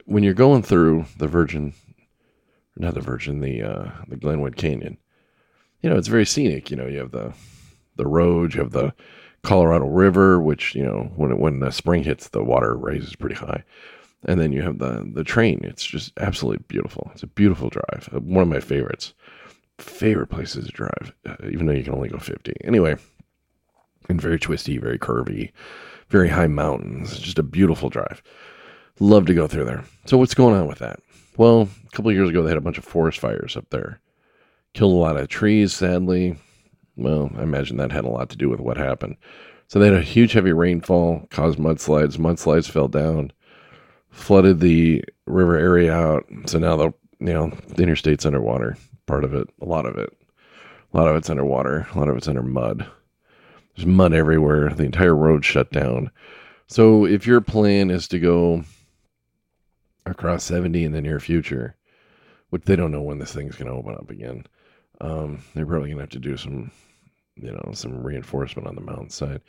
[SPEAKER 1] when you're going through the Virgin, not the Virgin, the, uh, the Glenwood Canyon, you know, it's very scenic. You know, you have the, the road, you have the Colorado River, which, you know, when, it, when the spring hits, the water raises pretty high and then you have the the train. It's just absolutely beautiful. It's a beautiful drive. One of my favorites favorite places to drive, uh, even though you can only go 50. Anyway, and very twisty, very curvy, very high mountains. Just a beautiful drive. Love to go through there. So, what's going on with that? Well, a couple years ago, they had a bunch of forest fires up there. Killed a lot of trees, sadly. Well, I imagine that had a lot to do with what happened. So, they had a huge, heavy rainfall, caused mudslides. Mudslides fell down, flooded the river area out. So now the you know the interstate's underwater part of it, a lot of it. A lot of it's underwater, a lot of it's under mud. There's mud everywhere. The entire road shut down. So if your plan is to go across 70 in the near future, which they don't know when this thing's going to open up again, um, they're probably going to have to do some, you know, some reinforcement on the mountainside.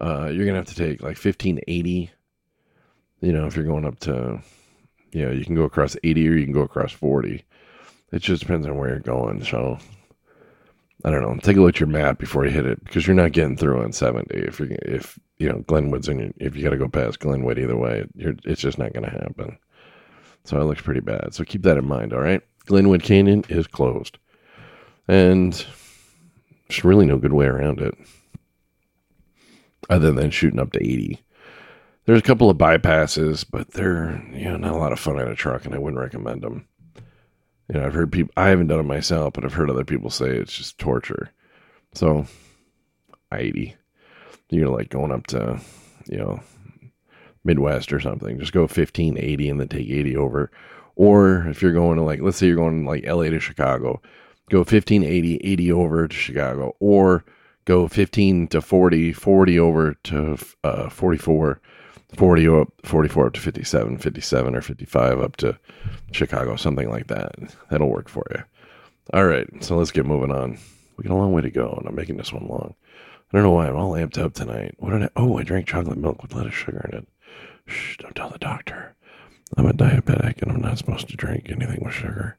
[SPEAKER 1] Uh, you're going to have to take like 1580. You know, if you're going up to, you know, you can go across 80 or you can go across 40. It just depends on where you're going. So I don't know. Take a look at your map before you hit it because you're not getting through on 70. If you're, if you know Glenwood's in, if you got to go past Glenwood either way, it's just not going to happen. So it looks pretty bad. So keep that in mind. All right, Glenwood Canyon is closed, and there's really no good way around it other than shooting up to 80. There's a couple of bypasses, but they're you know not a lot of fun in a truck, and I wouldn't recommend them. You know, I've heard people, I haven't done it myself, but I've heard other people say it's just torture. So, 80. You're like going up to, you know, Midwest or something. Just go 15, 80, and then take 80 over. Or if you're going to like, let's say you're going like LA to Chicago, go 15, 80, 80 over to Chicago. Or go 15 to 40, 40 over to uh, 44 40 up 44 up to 57 57 or 55 up to chicago something like that. That'll work for you. All right so let's get moving on. We got a long way to go and i'm making this one long. I don't know why i'm all amped up tonight. What did i oh i drank chocolate milk with lettuce sugar in it. Shh don't tell the doctor. I'm a diabetic and i'm not supposed to drink anything with sugar.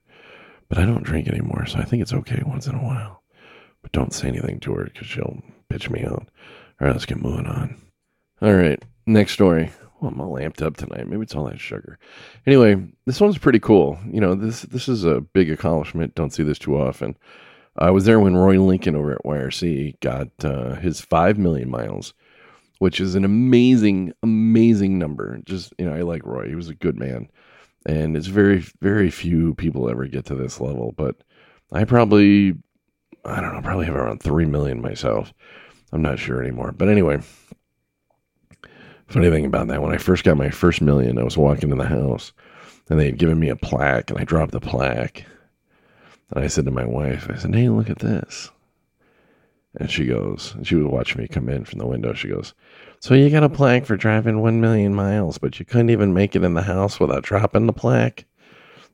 [SPEAKER 1] But i don't drink anymore so i think it's okay once in a while. But don't say anything to her because she'll pitch me out. All right let's get moving on. All right Next story. Oh, I'm all amped up tonight. Maybe it's all that sugar. Anyway, this one's pretty cool. You know, this this is a big accomplishment. Don't see this too often. I was there when Roy Lincoln over at YRC got uh, his five million miles, which is an amazing, amazing number. Just you know, I like Roy. He was a good man, and it's very, very few people ever get to this level. But I probably, I don't know, probably have around three million myself. I'm not sure anymore. But anyway, funny thing about that, when I first got my first million, I was walking in the house and they had given me a plaque and I dropped the plaque. And I said to my wife, I said, Hey, look at this. And she goes, and she was watching me come in from the window. She goes, So you got a plaque for driving 1 million miles, but you couldn't even make it in the house without dropping the plaque?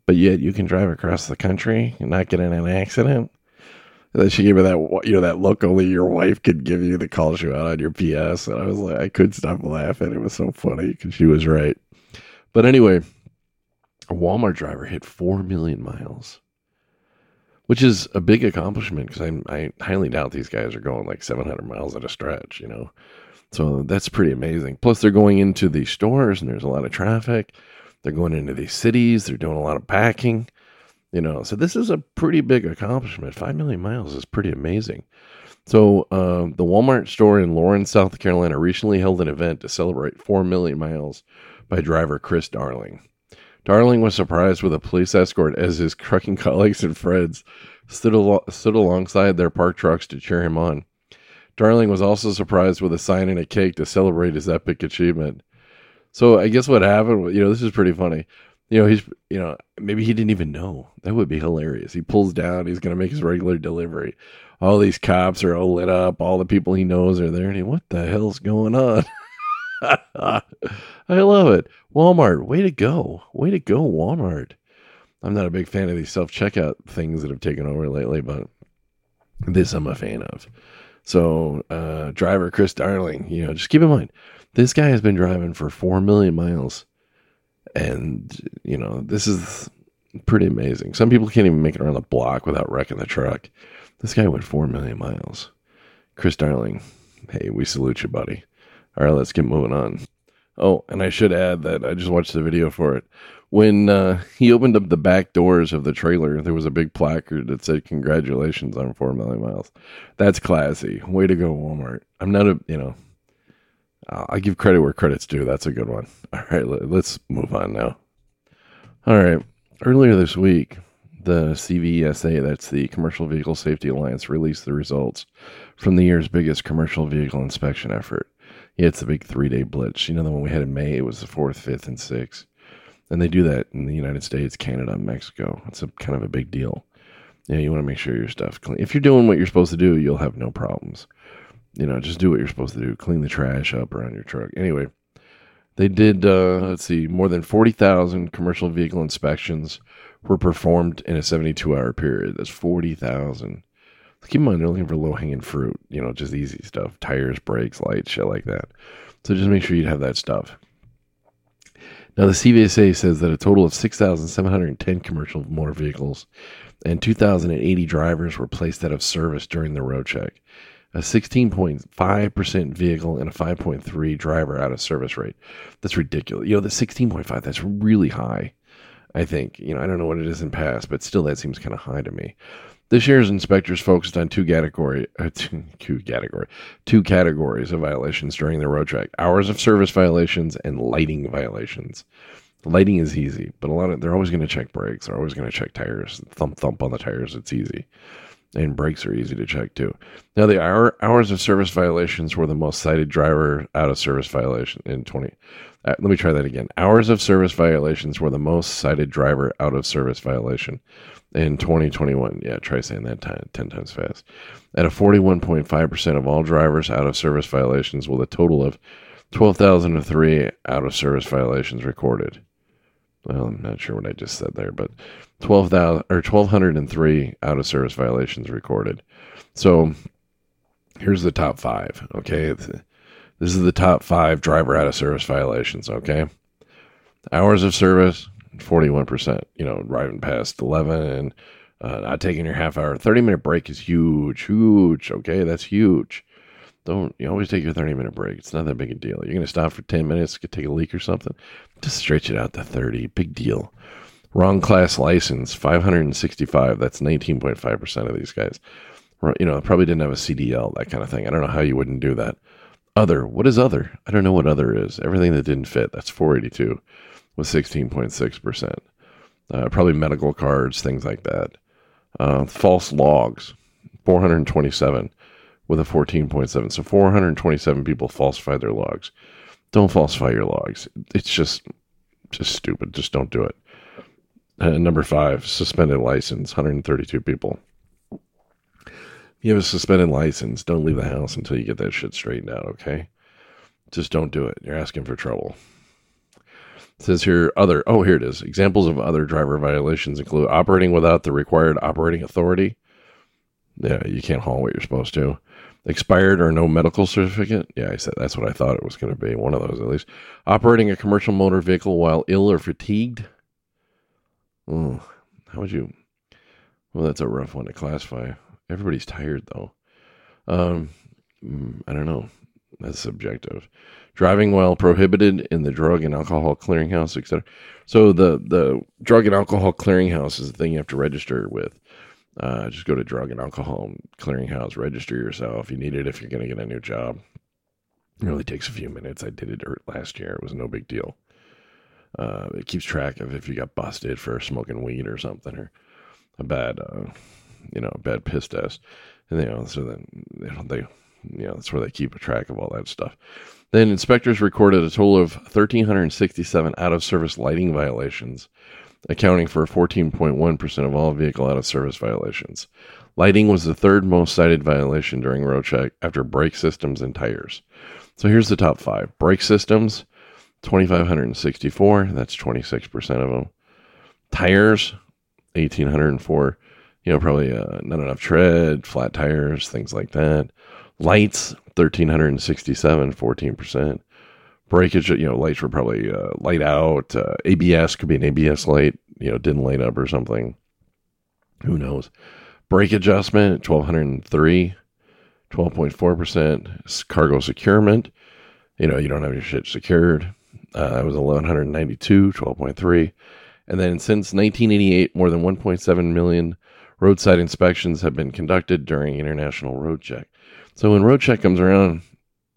[SPEAKER 1] But yet you can drive across the country and not get in an accident? And then she gave me that you know that look only your wife could give you that calls you out on your PS, and I was like, I couldn't stop laughing. It was so funny because she was right. But anyway, a Walmart driver hit four million miles, which is a big accomplishment because I I highly doubt these guys are going like 700 miles at a stretch. You know, so that's pretty amazing. Plus, they're going into these stores and there's a lot of traffic. They're going into these cities. They're doing a lot of packing. You know, so this is a pretty big accomplishment. Five million miles is pretty amazing. So, uh, the Walmart store in Laurens, South Carolina, recently held an event to celebrate four million miles by driver Chris Darling. Darling was surprised with a police escort as his trucking colleagues and friends stood, al- stood alongside their parked trucks to cheer him on. Darling was also surprised with a sign and a cake to celebrate his epic achievement. So I guess what happened, you know, this is pretty funny you know, he's, you know, maybe he didn't even know. That would be hilarious. He pulls down, he's going to make his regular delivery. All these cops are all lit up. All the people he knows are there. And he, what the hell's going on? I love it. Walmart, way to go. Way to go, Walmart. I'm not a big fan of these self checkout things that have taken over lately, but this I'm a fan of. So, uh, driver Chris Darling, you know, just keep in mind, this guy has been driving for 4 million miles and, you know, this is pretty amazing. Some people can't even make it around the block without wrecking the truck. This guy went 4 million miles. Chris Darling, hey, we salute you, buddy. All right, let's get moving on. Oh, and I should add that I just watched the video for it. When uh, he opened up the back doors of the trailer, there was a big placard that said, Congratulations on 4 million miles. That's classy. Way to go, Walmart. I'm not a, you know, Uh, I give credit where credit's due. That's a good one. All right, let's move on now. All right. Earlier this week, the CVSA, that's the Commercial Vehicle Safety Alliance, released the results from the year's biggest commercial vehicle inspection effort. Yeah, it's the big three day blitz. You know, the one we had in May, it was the 4th, 5th, and 6th. And they do that in the United States, Canada, Mexico. It's a kind of a big deal. Yeah, you want to make sure your stuff clean. If you're doing what you're supposed to do, you'll have no problems you know, just do what you're supposed to do. Clean the trash up around your truck. Anyway, they did, uh, let's see, more than 40,000 commercial vehicle inspections were performed in a 72 hour period. That's 40,000. Keep in mind, they're looking for low hanging fruit, you know, just easy stuff tires, brakes, lights, shit like that. So just make sure you have that stuff. Now, the CVSA says that a total of 6,710 commercial motor vehicles and 2,080 drivers were placed out of service during the road check a 16.5% vehicle and a 5.3 driver out of service rate. That's ridiculous. You know, the 16.5, that's really high. I think, you know, I don't know what it is in past, but still that seems kind of high to me. This year's inspectors focused on two category, uh, two, two category, two categories of violations during the road check: hours of service violations and lighting violations. Lighting is easy, but a lot of they're always going to check brakes. They're always going to check tires. Thump thump on the tires. It's easy and brakes are easy to check too. Now, the hour, hours of service violations were the most cited driver out of service violation in 20. Uh, let me try that again. Hours of service violations were the most cited driver out of service violation in 2021. Yeah, try saying that 10 times fast. At a 41.5% of all drivers out of service violations, with a total of 12,003 out of service violations recorded. Well, I'm not sure what I just said there, but 12,000 or 1203 out of service violations recorded. So here's the top 5, okay? This is the top 5 driver out of service violations, okay? Hours of service 41%, you know, driving past 11 and uh, not taking your half hour. 30 minute break is huge, huge, okay? That's huge. Don't you always take your 30 minute break? It's not that big a deal. You're going to stop for 10 minutes, take a leak or something. Just stretch it out to 30. Big deal. Wrong class license, 565. That's 19.5% of these guys. You know, probably didn't have a CDL, that kind of thing. I don't know how you wouldn't do that. Other. What is other? I don't know what other is. Everything that didn't fit. That's 482 with 16.6%. Uh, probably medical cards, things like that. Uh, false logs, 427 with a 14.7. So 427 people falsified their logs. Don't falsify your logs. It's just just stupid. Just don't do it. Uh, number five, suspended license, 132 people. You have a suspended license. Don't leave the house until you get that shit straightened out, okay? Just don't do it. You're asking for trouble. It says here other oh here it is. Examples of other driver violations include operating without the required operating authority. Yeah, you can't haul what you're supposed to. Expired or no medical certificate. Yeah, I said that's what I thought it was going to be. One of those at least. Operating a commercial motor vehicle while ill or fatigued. Oh, how would you? Well, that's a rough one to classify. Everybody's tired though. Um, mm, I don't know. That's subjective. Driving while prohibited in the drug and alcohol clearinghouse, etc. So the the drug and alcohol clearinghouse is the thing you have to register with. Uh, just go to drug and alcohol clearinghouse, register yourself. You need it if you're going to get a new job. It only takes a few minutes. I did it last year. It was no big deal. Uh, it keeps track of if you got busted for smoking weed or something or a bad, uh, you know, bad piss test. And, you know, so then they, you know, that's where they keep a track of all that stuff. Then inspectors recorded a total of 1,367 out of service lighting violations, accounting for 14.1% of all vehicle out of service violations. Lighting was the third most cited violation during road check after brake systems and tires. So here's the top five brake systems, 2,564. That's 26% of them. Tires, 1,804. You know, probably uh, not enough tread, flat tires, things like that. Lights, 1,367, 14%. Breakage, you know, lights were probably uh, light out. Uh, ABS could be an ABS light, you know, didn't light up or something. Who knows? Brake adjustment, 1,203, 12.4%. Cargo securement, you know, you don't have your shit secured. Uh, that was 1,192, 12.3. And then since 1988, more than 1.7 million roadside inspections have been conducted during International Road Check. So when Road Check comes around,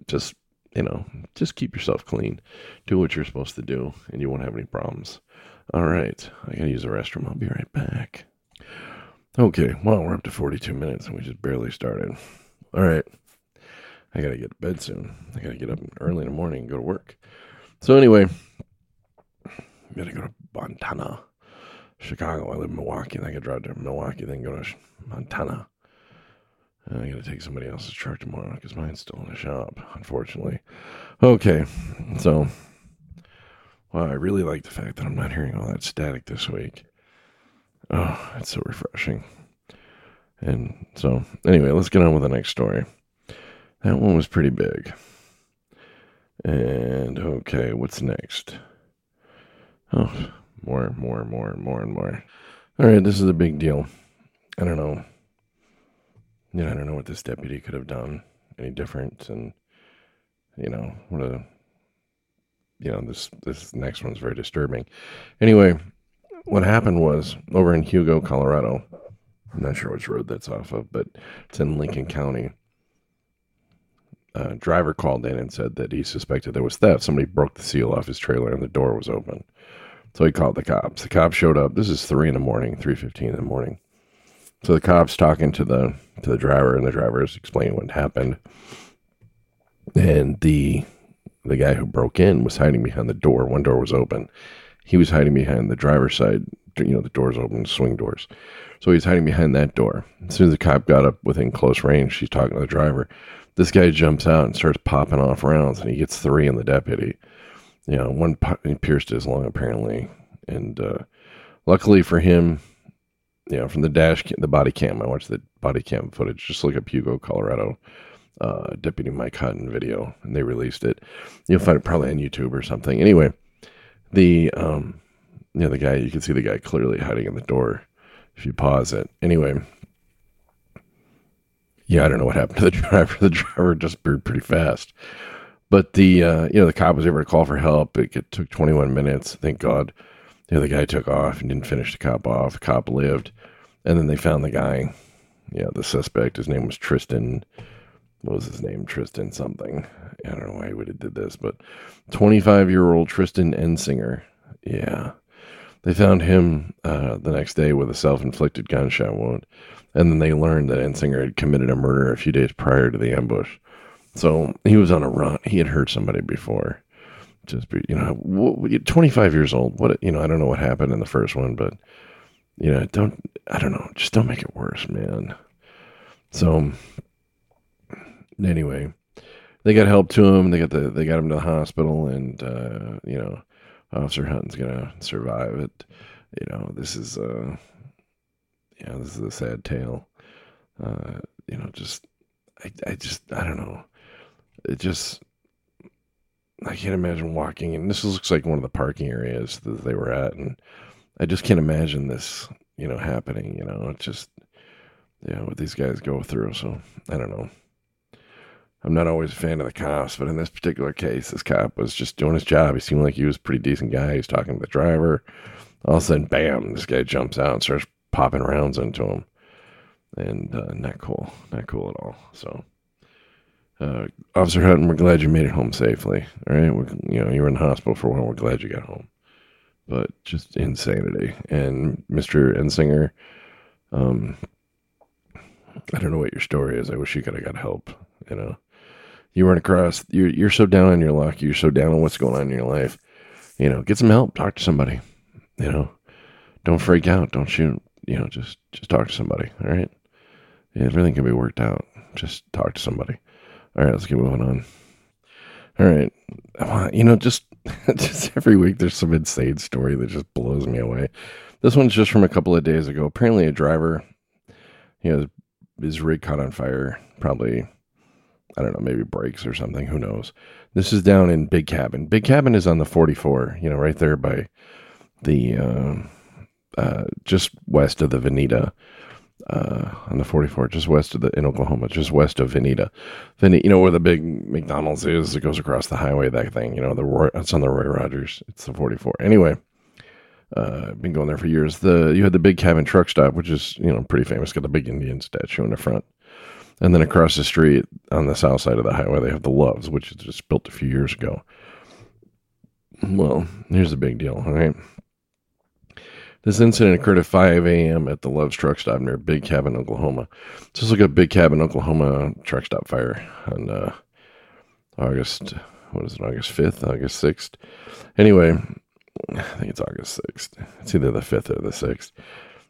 [SPEAKER 1] just, you know, just keep yourself clean. Do what you're supposed to do, and you won't have any problems. All right. I got to use the restroom. I'll be right back. Okay. Well, we're up to 42 minutes, and we just barely started. All right. I got to get to bed soon. I got to get up early in the morning and go to work. So anyway, I'm gonna go to Montana, Chicago. I live in Milwaukee. And I gotta drive to Milwaukee, then go to Montana. And I gotta take somebody else's truck tomorrow because mine's still in the shop, unfortunately. Okay, so wow, I really like the fact that I'm not hearing all that static this week. Oh, it's so refreshing. And so, anyway, let's get on with the next story. That one was pretty big. And okay, what's next? Oh, more, more, more, more, and more. All right, this is a big deal. I don't know. Yeah, I don't know what this deputy could have done any different, and you know what a, you know this this next one's very disturbing. Anyway, what happened was over in Hugo, Colorado. I'm not sure which road that's off of, but it's in Lincoln County uh, driver called in and said that he suspected there was theft. Somebody broke the seal off his trailer and the door was open. So he called the cops. The cops showed up. This is three in the morning, three fifteen in the morning. So the cops talking to the to the driver, and the driver is explaining what happened. And the the guy who broke in was hiding behind the door. One door was open. He was hiding behind the driver's side. You know, the doors open, swing doors. So he's hiding behind that door. As soon as the cop got up within close range, she's talking to the driver. This guy jumps out and starts popping off rounds, and he gets three in the deputy. You know, one pierced his lung apparently, and uh, luckily for him, you know, from the dash, cam, the body cam. I watched the body cam footage. Just look up Hugo, Colorado, uh, Deputy Mike Hutton video, and they released it. You'll find it probably on YouTube or something. Anyway, the um, you know, the guy you can see the guy clearly hiding in the door if you pause it. Anyway, yeah, I don't know what happened to the driver. The driver disappeared pretty fast. But the uh, you know the cop was able to call for help. It, it took 21 minutes. Thank God. You know, the guy took off and didn't finish the cop off. The cop lived, and then they found the guy. Yeah, the suspect. His name was Tristan. What was his name? Tristan something. I don't know why he would have did this, but 25 year old Tristan Ensinger. Yeah, they found him uh, the next day with a self inflicted gunshot wound, and then they learned that Ensinger had committed a murder a few days prior to the ambush. So he was on a run. He had hurt somebody before. Just you know, 25 years old. What you know, I don't know what happened in the first one, but you know, don't I don't know. Just don't make it worse, man. So anyway, they got help to him. They got the they got him to the hospital, and uh, you know, Officer Hutton's gonna survive it. You know, this is uh, yeah, this is a sad tale. Uh, you know, just I I just I don't know it just I can't imagine walking and this looks like one of the parking areas that they were at and I just can't imagine this, you know, happening, you know. It's just you know, what these guys go through, so I don't know. I'm not always a fan of the cops, but in this particular case, this cop was just doing his job. He seemed like he was a pretty decent guy. He was talking to the driver. All of a sudden, bam, this guy jumps out and starts popping rounds into him. And uh, not cool. Not cool at all. So uh, Officer Hutton, we're glad you made it home safely. All right, we're, you know you were in the hospital for a while. We're glad you got home, but just insanity. And Mister Ensinger, um, I don't know what your story is. I wish you could have got help. You know, you weren't across. You're you're so down on your luck. You're so down on what's going on in your life. You know, get some help. Talk to somebody. You know, don't freak out. Don't shoot. You know, just just talk to somebody. All right, yeah, everything can be worked out. Just talk to somebody. All right, let's keep moving on. All right, you know, just just every week there's some insane story that just blows me away. This one's just from a couple of days ago. Apparently, a driver, you know, his rig caught on fire. Probably, I don't know, maybe brakes or something. Who knows? This is down in Big Cabin. Big Cabin is on the 44. You know, right there by the uh, uh, just west of the Vinita uh, on the 44, just west of the in Oklahoma, just west of Vinita. Vinita, you know where the big McDonald's is? It goes across the highway. That thing, you know, the Roy, it's on the Roy Rogers. It's the 44. Anyway, uh, been going there for years. The you had the big cabin truck stop, which is you know pretty famous. Got the big Indian statue in the front, and then across the street on the south side of the highway, they have the Love's, which is just built a few years ago. Well, here's the big deal. All right. This incident occurred at 5 a.m. at the Love's truck stop near Big Cabin, Oklahoma. Just like a Big Cabin, Oklahoma truck stop fire on uh, August, what is it, August 5th, August 6th? Anyway, I think it's August 6th. It's either the 5th or the 6th.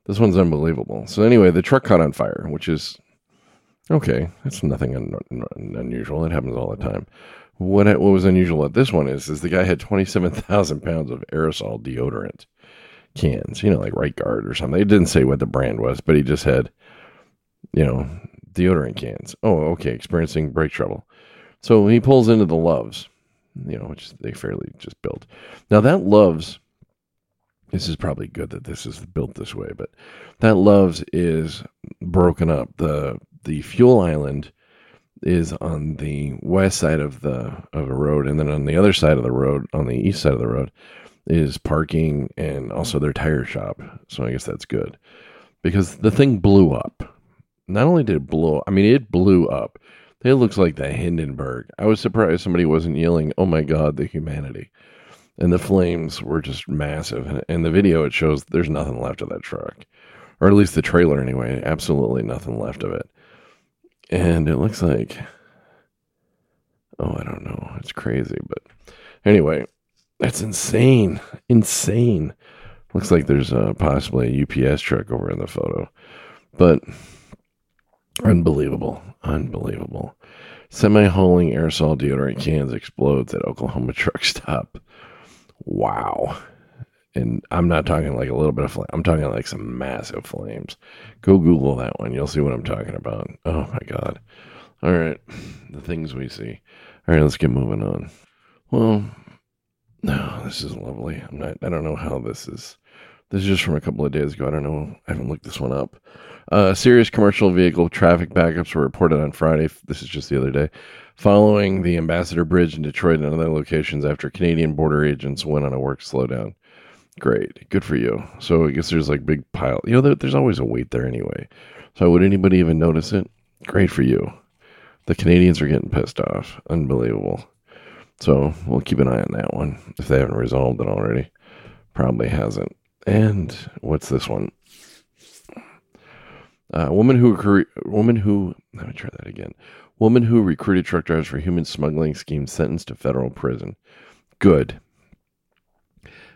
[SPEAKER 1] This one's unbelievable. So, anyway, the truck caught on fire, which is okay. That's nothing un- un- unusual. It happens all the time. What, what was unusual at this one is, is the guy had 27,000 pounds of aerosol deodorant cans, you know, like Right Guard or something. It didn't say what the brand was, but he just had, you know, deodorant cans. Oh, okay, experiencing brake trouble. So he pulls into the Love's, you know, which they fairly just built. Now that Love's, this is probably good that this is built this way, but that Love's is broken up. The the fuel island is on the west side of the of a road, and then on the other side of the road, on the east side of the road, is parking and also their tire shop. So I guess that's good because the thing blew up. Not only did it blow, I mean, it blew up. It looks like the Hindenburg. I was surprised somebody wasn't yelling, "Oh my God, the humanity!" And the flames were just massive. And in the video, it shows there's nothing left of that truck, or at least the trailer anyway. Absolutely nothing left of it. And it looks like, oh, I don't know. It's crazy, but anyway, that's insane. Insane. Looks like there's uh, possibly a UPS truck over in the photo. But unbelievable. Unbelievable. Semi hauling aerosol deodorant cans explodes at Oklahoma truck stop. Wow. And I'm not talking like a little bit of flame. I'm talking like some massive flames. Go Google that one. You'll see what I'm talking about. Oh my God. All right. The things we see. All right, let's get moving on. Well, no, this is lovely. I'm not. I don't know how this is This is just from a couple of days ago. I don't know. I haven't looked this one up. Uh, serious commercial vehicle traffic backups were reported on Friday. This is just the other day, following the Ambassador Bridge in Detroit and other locations after Canadian border agents went on a work slowdown. Great, good for you. So I guess there's like big pile. You know, there, there's always a wait there anyway. So would anybody even notice it? Great for you. The Canadians are getting pissed off. Unbelievable. So we'll keep an eye on that one if they haven't resolved it already. Probably hasn't. And what's this one? Uh, woman who woman who let me try that again. Woman who recruited truck drivers for human smuggling scheme sentenced to federal prison. Good.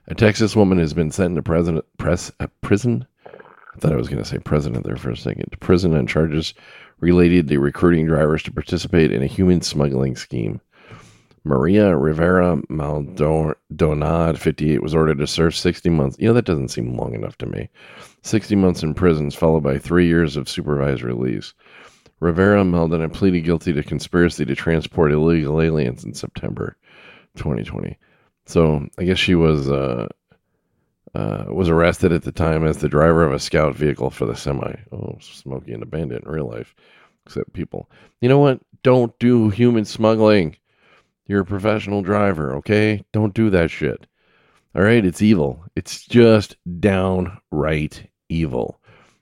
[SPEAKER 1] A Texas woman has been sent to president, press, a uh, prison. I thought I was going to say president there for a second. To prison on charges related to recruiting drivers to participate in a human smuggling scheme. Maria Rivera Maldonado, 58, was ordered to serve 60 months. You know, that doesn't seem long enough to me. 60 months in prison, followed by three years of supervised release. Rivera Maldonado pleaded guilty to conspiracy to transport illegal aliens in September 2020. So I guess she was uh, uh, was arrested at the time as the driver of a scout vehicle for the semi. Oh, Smokey and the Bandit in real life, except people. You know what? Don't do human smuggling. You're a professional driver, okay? Don't do that shit. All right? It's evil. It's just downright evil.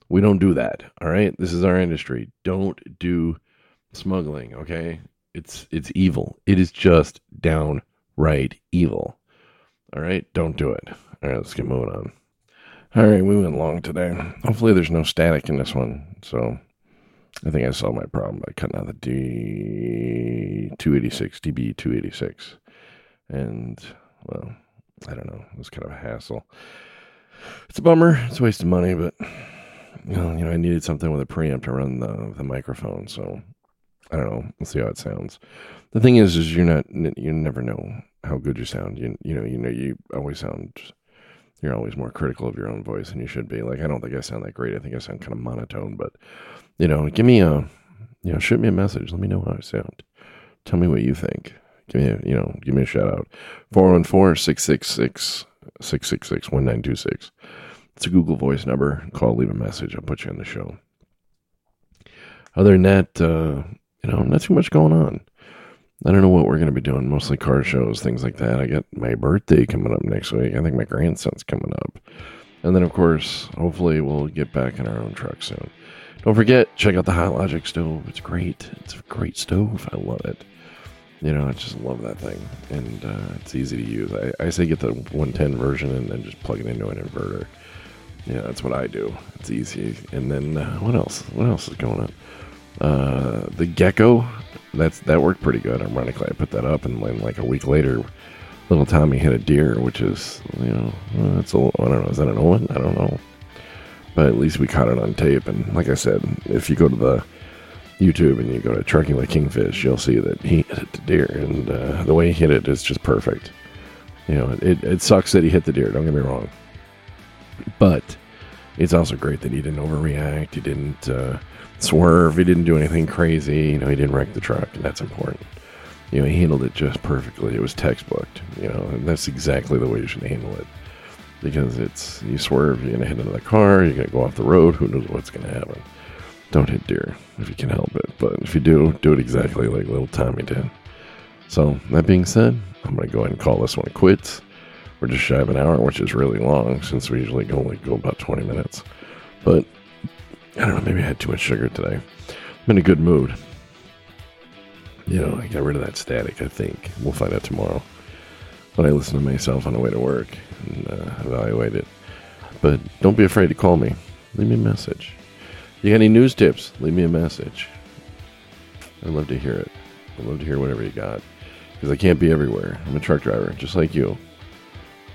[SPEAKER 1] We don't do that, all right? This is our industry. Don't do smuggling, okay? It's it's evil. It is just downright evil. All right? Don't do it. All right, let's get moving on. All right, we went long today. Hopefully there's no static in this one. So I think I solved my problem by cutting out the D286, DB286. And, well, I don't know. It was kind of a hassle. It's a bummer. It's a waste of money, but, you know, you know I needed something with a preamp to run the, the microphone. So, I don't know. We'll see how it sounds. The thing is, is you're not, you never know how good you sound. You, you know, you know, you always sound you're always more critical of your own voice than you should be. Like, I don't think I sound that great. I think I sound kind of monotone, but you know, give me a, you know, shoot me a message. Let me know how I sound. Tell me what you think. Give me a, you know, give me a shout out. 414-666-666-1926. It's a Google voice number. Call, leave a message. I'll put you on the show. Other than that, uh, you know, not too much going on. I don't know what we're going to be doing. Mostly car shows, things like that. I got my birthday coming up next week. I think my grandson's coming up. And then, of course, hopefully we'll get back in our own truck soon. Don't forget, check out the Hot Logic stove. It's great. It's a great stove. I love it. You know, I just love that thing. And uh, it's easy to use. I, I say get the 110 version and then just plug it into an inverter. Yeah, that's what I do. It's easy. And then, uh, what else? What else is going on? Uh, the Gecko that's that worked pretty good. Ironically, I put that up, and then like a week later, little Tommy hit a deer, which is you know that's a I don't know is that an omen? I don't know, but at least we caught it on tape. And like I said, if you go to the YouTube and you go to Trucking with Kingfish, you'll see that he hit the deer, and uh, the way he hit it is just perfect. You know, it, it sucks that he hit the deer. Don't get me wrong, but it's also great that he didn't overreact. He didn't. Uh, swerve. He didn't do anything crazy. You know, he didn't wreck the truck, and that's important. You know, he handled it just perfectly. It was textbooked. You know, and that's exactly the way you should handle it. Because it's you swerve, you're gonna hit another car, you're gonna go off the road. Who knows what's gonna happen? Don't hit deer if you can help it. But if you do, do it exactly like little Tommy did. So that being said, I'm gonna go ahead and call this one quits. We're just shy of an hour, which is really long since we usually only go about 20 minutes. But I don't know, maybe I had too much sugar today. I'm in a good mood. You know, I got rid of that static, I think. We'll find out tomorrow when I listen to myself on the way to work and uh, evaluate it. But don't be afraid to call me. Leave me a message. You got any news tips? Leave me a message. I'd love to hear it. I'd love to hear whatever you got. Because I can't be everywhere. I'm a truck driver, just like you.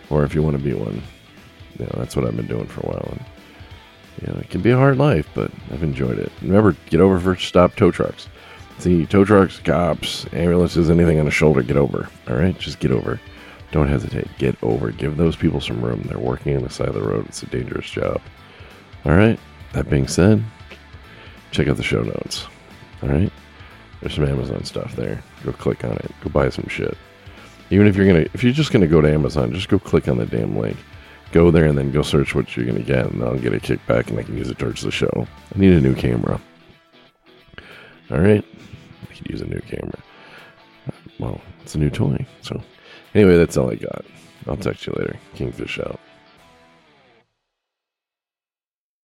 [SPEAKER 1] Or if you want to be one. You know, that's what I've been doing for a while. You know, it can be a hard life, but I've enjoyed it. Remember, get over for stop tow trucks. See, tow trucks, cops, ambulances, anything on a shoulder, get over. All right, just get over. Don't hesitate. Get over. Give those people some room. They're working on the side of the road. It's a dangerous job. All right. That being said, check out the show notes. All right. There's some Amazon stuff there. Go click on it. Go buy some shit. Even if you're gonna, if you're just gonna go to Amazon, just go click on the damn link. Go there and then go search what you're going to get, and I'll get a kickback and I can use it towards the show. I need a new camera. All right, I could use a new camera. Well, it's a new toy. So, anyway, that's all I got. I'll text you later. Kingfish out.